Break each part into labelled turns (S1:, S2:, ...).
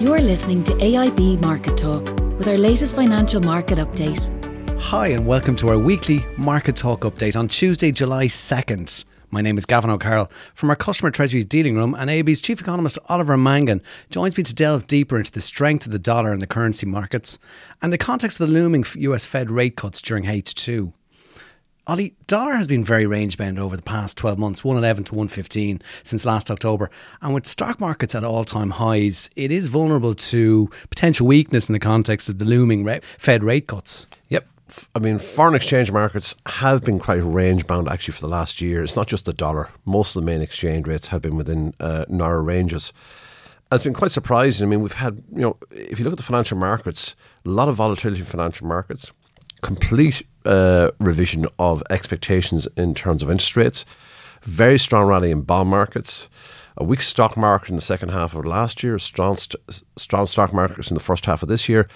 S1: You're listening to AIB Market Talk with our latest financial market update.
S2: Hi, and welcome to our weekly Market Talk update on Tuesday, July 2nd. My name is Gavin O'Carroll from our Customer Treasury Dealing Room, and AIB's Chief Economist Oliver Mangan joins me to delve deeper into the strength of the dollar in the currency markets and the context of the looming US Fed rate cuts during H2. Ollie, dollar has been very range bound over the past 12 months, 111 to 115 since last October. And with stock markets at all time highs, it is vulnerable to potential weakness in the context of the looming Fed rate cuts.
S3: Yep. I mean, foreign exchange markets have been quite range bound actually for the last year. It's not just the dollar. Most of the main exchange rates have been within uh, narrow ranges. It's been quite surprising. I mean, we've had, you know, if you look at the financial markets, a lot of volatility in financial markets, complete uh, revision of expectations in terms of interest rates, very strong rally in bond markets, a weak stock market in the second half of last year, strong, st- strong stock markets in the first half of this year.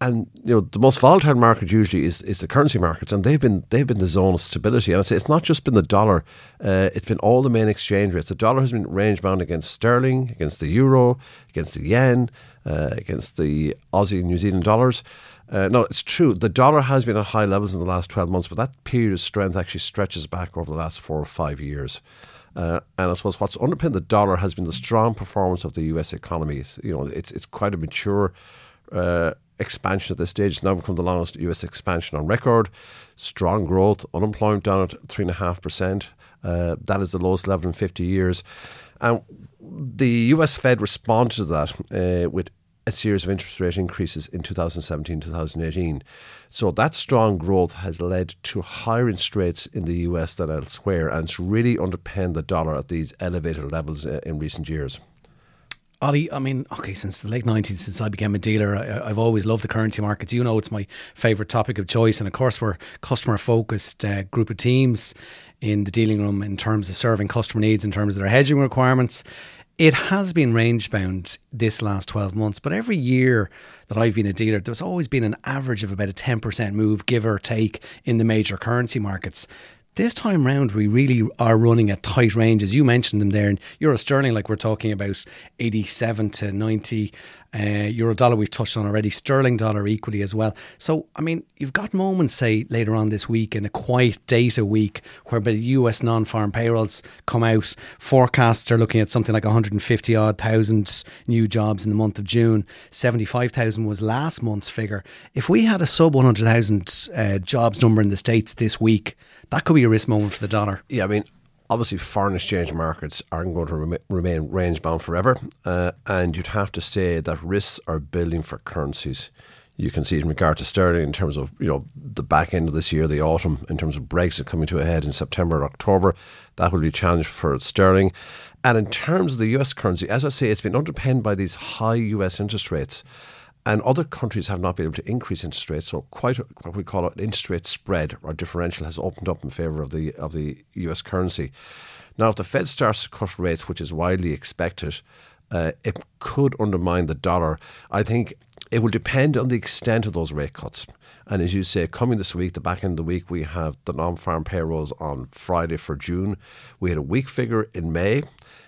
S3: And you know the most volatile market usually is, is the currency markets, and they've been they've been the zone of stability. And I say it's not just been the dollar; uh, it's been all the main exchange rates. The dollar has been range bound against sterling, against the euro, against the yen, uh, against the Aussie and New Zealand dollars. Uh, no, it's true. The dollar has been at high levels in the last 12 months, but that period of strength actually stretches back over the last four or five years. Uh, and I suppose what's underpinned the dollar has been the strong performance of the US economy. You know, it's it's quite a mature uh, expansion at this stage. It's now become the longest US expansion on record. Strong growth, unemployment down at three and a half percent. Uh, that is the lowest level in 50 years. And the US Fed responded to that uh, with a series of interest rate increases in 2017 2018. So that strong growth has led to higher interest rates in the US than elsewhere, and it's really underpinned the dollar at these elevated levels uh, in recent years.
S2: Ollie, I mean, okay, since the late 90s, since I became a dealer, I, have always loved the currency markets. You know, it's my favourite topic of choice. And of course, we're customer focused uh, group of teams in the dealing room in terms of serving customer needs, in terms of their hedging requirements. It has been range bound this last 12 months, but every year that I've been a dealer, there's always been an average of about a 10% move, give or take, in the major currency markets. This time round, we really are running at tight ranges. You mentioned them there, and Euro sterling, like we're talking about 87 to 90 uh, Euro dollar we've touched on already. Sterling dollar equally as well. So I mean, you've got moments say later on this week in a quiet data week where the US non-farm payrolls come out. Forecasts are looking at something like 150 odd thousand new jobs in the month of June. 75,000 was last month's figure. If we had a sub 100,000 uh, jobs number in the states this week, that could be a risk moment for the dollar.
S3: Yeah, I mean, obviously foreign exchange markets aren't going to rem- remain range bound forever, uh, and you'd have to say that risks are building for currencies. You can see in regard to sterling in terms of you know the back end of this year, the autumn, in terms of Brexit coming to a head in September or October. That will be a challenge for sterling. And in terms of the US currency, as I say, it's been underpinned by these high US interest rates. And other countries have not been able to increase interest rates, so quite what we call an interest rate spread or differential has opened up in favour of the of the US currency. Now, if the Fed starts to cut rates, which is widely expected, uh, it could undermine the dollar. I think it will depend on the extent of those rate cuts. And as you say, coming this week, the back end of the week, we have the non farm payrolls on Friday for June. We had a weak figure in May.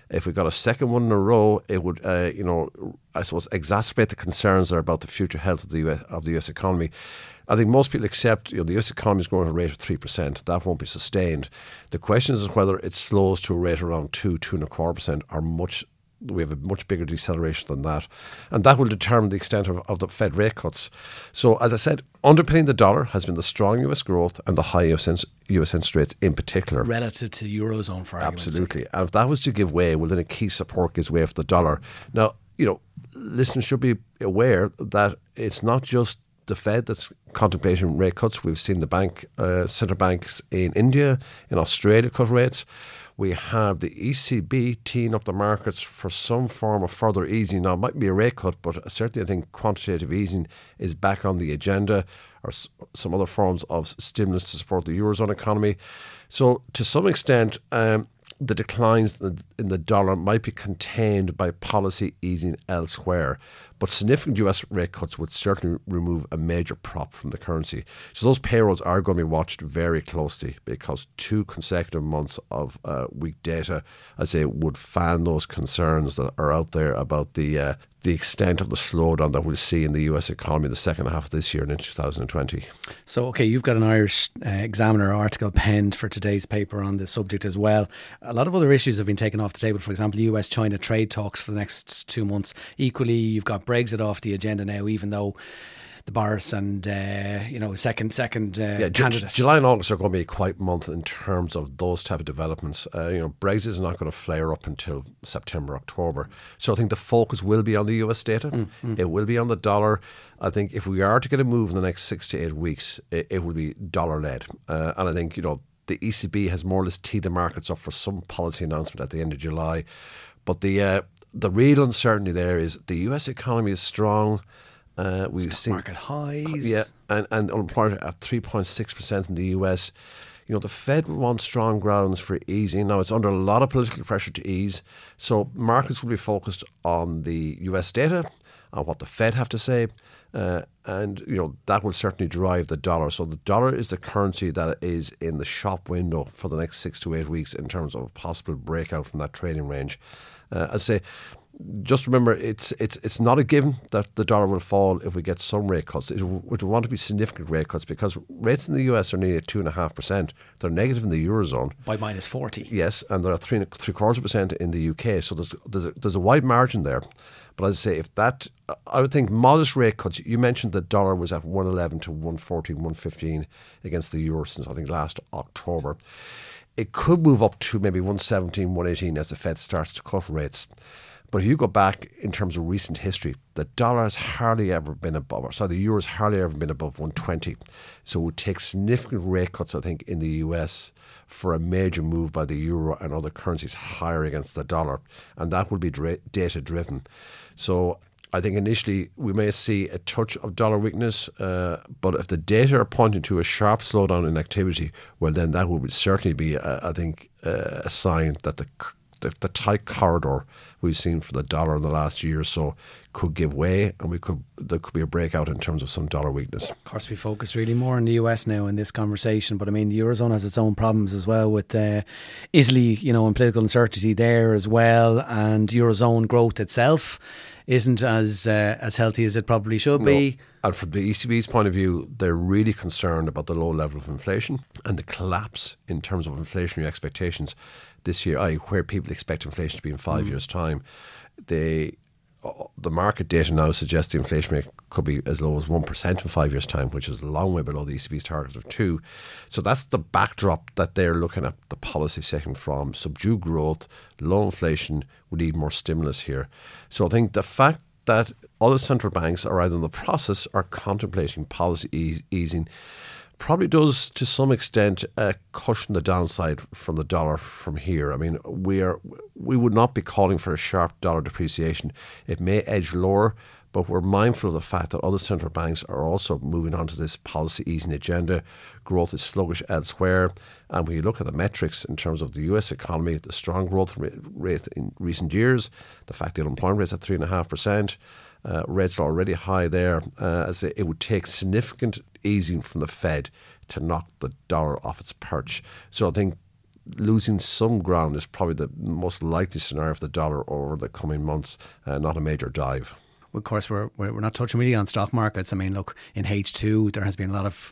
S3: If we got a second one in a row, it would, uh, you know, I suppose, exacerbate the concerns there about the future health of the US, of the US economy. I think most people accept you know the US economy is growing at a rate of three percent. That won't be sustained. The question is whether it slows to a rate around two, two and a quarter percent, or much we have a much bigger deceleration than that. And that will determine the extent of, of the Fed rate cuts. So, as I said, underpinning the dollar has been the strong US growth and the high US, US interest rates in particular.
S2: Relative to Eurozone, for
S3: Absolutely. And if that was to give way, well, then a key support gives way for the dollar. Now, you know, listeners should be aware that it's not just the Fed that's contemplating rate cuts. We've seen the bank, uh, central banks in India, in Australia cut rates. We have the ECB teeing up the markets for some form of further easing. Now, it might be a rate cut, but certainly I think quantitative easing is back on the agenda or some other forms of stimulus to support the Eurozone economy. So, to some extent, um, the declines in the dollar might be contained by policy easing elsewhere. But significant US rate cuts would certainly remove a major prop from the currency. So those payrolls are going to be watched very closely because two consecutive months of uh, weak data, I'd say, would fan those concerns that are out there about the uh, the extent of the slowdown that we'll see in the US economy in the second half of this year and in 2020.
S2: So, okay, you've got an Irish uh, Examiner article penned for today's paper on the subject as well. A lot of other issues have been taken off the table, for example, US China trade talks for the next two months. Equally, you've got Brexit off the agenda now, even though the Boris and uh, you know second second uh, yeah, candidate.
S3: July and August are going to be a quiet month in terms of those type of developments. Uh, you know, Brexit is not going to flare up until September October. So I think the focus will be on the US data. Mm, mm. It will be on the dollar. I think if we are to get a move in the next six to eight weeks, it, it will be dollar led. Uh, and I think you know the ECB has more or less teed the markets up for some policy announcement at the end of July. But the uh, the real uncertainty there is the US economy is strong.
S2: Uh, we've Stock seen market highs.
S3: Yeah, and, and unemployment at 3.6% in the US. You know, the Fed wants strong grounds for easing. Now, it's under a lot of political pressure to ease. So, markets will be focused on the US data, on what the Fed have to say. Uh, and, you know, that will certainly drive the dollar. So, the dollar is the currency that is in the shop window for the next six to eight weeks in terms of possible breakout from that trading range. Uh, I'd say just remember, it's it's it's not a given that the dollar will fall if we get some rate cuts. It would want to be significant rate cuts because rates in the US are nearly at two and a half percent. They're negative in the eurozone
S2: by minus forty.
S3: Yes, and they're at three three quarters percent in the UK. So there's there's a, there's a wide margin there. But as I say, if that, I would think modest rate cuts. You mentioned the dollar was at 111 to 114, 115 against the euro since I think last October. It could move up to maybe 117, 118 as the Fed starts to cut rates. But if you go back in terms of recent history, the dollar has hardly ever been above, or sorry, the euro has hardly ever been above 120. So it would take significant rate cuts, I think, in the US for a major move by the euro and other currencies higher against the dollar. And that will be data driven. So I think initially we may see a touch of dollar weakness, uh, but if the data are pointing to a sharp slowdown in activity, well, then that would certainly be, uh, I think, uh, a sign that the the, the tight corridor we've seen for the dollar in the last year or so could give way, and we could there could be a breakout in terms of some dollar weakness.
S2: Of course, we focus really more on the US now in this conversation, but I mean the eurozone has its own problems as well with uh, Italy, you know, and political uncertainty there as well, and eurozone growth itself isn't as uh, as healthy as it probably should no. be.
S3: And from the ECB's point of view, they're really concerned about the low level of inflation and the collapse in terms of inflationary expectations this year, I, where people expect inflation to be in five mm. years' time, they the market data now suggests the inflation rate could be as low as 1% in five years' time, which is a long way below the ECB's target of 2 So that's the backdrop that they're looking at the policy setting from. Subdued growth, low inflation, we need more stimulus here. So I think the fact that other central banks are either in the process or contemplating policy e- easing probably does to some extent uh, cushion the downside from the dollar from here. I mean, we are we would not be calling for a sharp dollar depreciation. It may edge lower, but we're mindful of the fact that other central banks are also moving on to this policy easing agenda. Growth is sluggish elsewhere, and when you look at the metrics in terms of the U.S. economy, the strong growth rate in recent years, the fact the unemployment rate is at three and a half percent. Uh, rates are already high there. Uh, as it would take significant easing from the Fed to knock the dollar off its perch. So I think losing some ground is probably the most likely scenario for the dollar over the coming months, uh, not a major dive
S2: of course, we're, we're not touching really on stock markets. I mean, look, in H2, there has been a lot of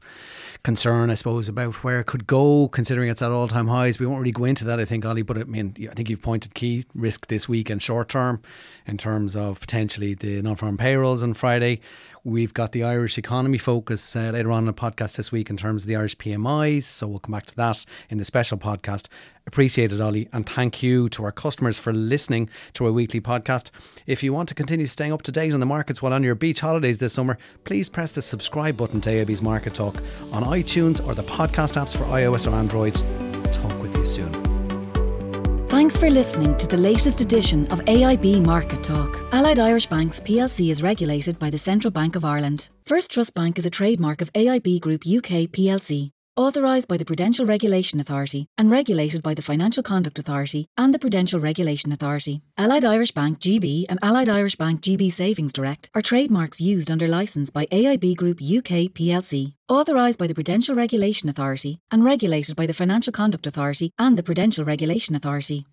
S2: concern, I suppose, about where it could go, considering it's at all time highs. We won't really go into that, I think, Ollie, but I mean, I think you've pointed key risk this week and short term in terms of potentially the non farm payrolls on Friday. We've got the Irish economy focus uh, later on in the podcast this week in terms of the Irish PMIs. So we'll come back to that in the special podcast. Appreciate it, Ollie. And thank you to our customers for listening to our weekly podcast. If you want to continue staying up to date on the markets while on your beach holidays this summer, please press the subscribe button to AIB's Market Talk on iTunes or the podcast apps for iOS or Android. Talk with you soon.
S1: Thanks for listening to the latest edition of AIB Market Talk. Allied Irish Banks plc is regulated by the Central Bank of Ireland. First Trust Bank is a trademark of AIB Group UK plc. authorised by the Prudential Regulation Authority and regulated by the Financial Conduct Authority and the Prudential Regulation Authority. Allied Irish Bank GB and Allied Irish Bank GB Savings Direct are trademarks used under licence by AIB Group UK plc, authorised by the Prudential Regulation Authority and regulated by the Financial Conduct Authority and the Prudential Regulation Authority.